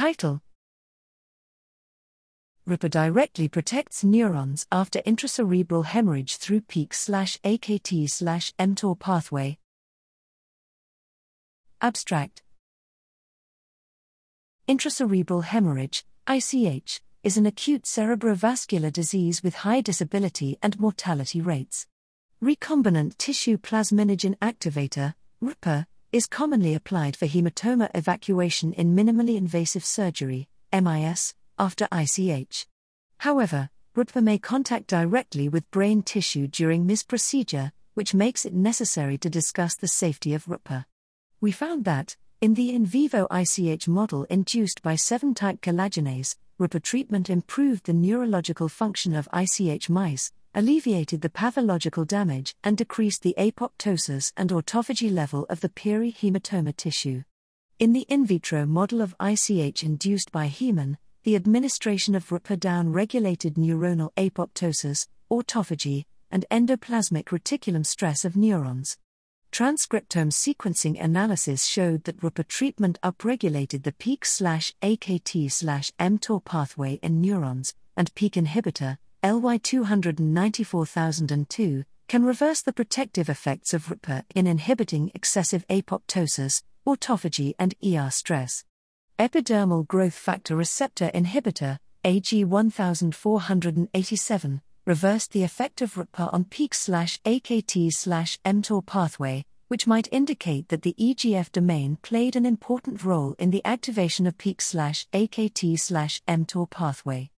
Title RIPA directly protects neurons after intracerebral hemorrhage through peak AKT mTOR pathway. Abstract Intracerebral hemorrhage, ICH, is an acute cerebrovascular disease with high disability and mortality rates. Recombinant tissue plasminogen activator, RIPA, is commonly applied for hematoma evacuation in minimally invasive surgery, MIS, after ICH. However, RIPA may contact directly with brain tissue during MIS procedure, which makes it necessary to discuss the safety of RIPA. We found that, in the in vivo ICH model induced by 7 type collagenase, RIPA treatment improved the neurological function of ICH mice, alleviated the pathological damage, and decreased the apoptosis and autophagy level of the perihematoma tissue. In the in vitro model of ICH induced by hemin, the administration of RIPA down regulated neuronal apoptosis, autophagy, and endoplasmic reticulum stress of neurons. Transcriptome sequencing analysis showed that RIPA treatment upregulated the peak AKT mTOR pathway in neurons, and peak inhibitor, LY 294002, can reverse the protective effects of RIPA in inhibiting excessive apoptosis, autophagy, and ER stress. Epidermal growth factor receptor inhibitor, AG1487, reversed the effect of RIPA on peak AKT mTOR pathway, which might indicate that the EGF domain played an important role in the activation of peak AKT mTOR pathway.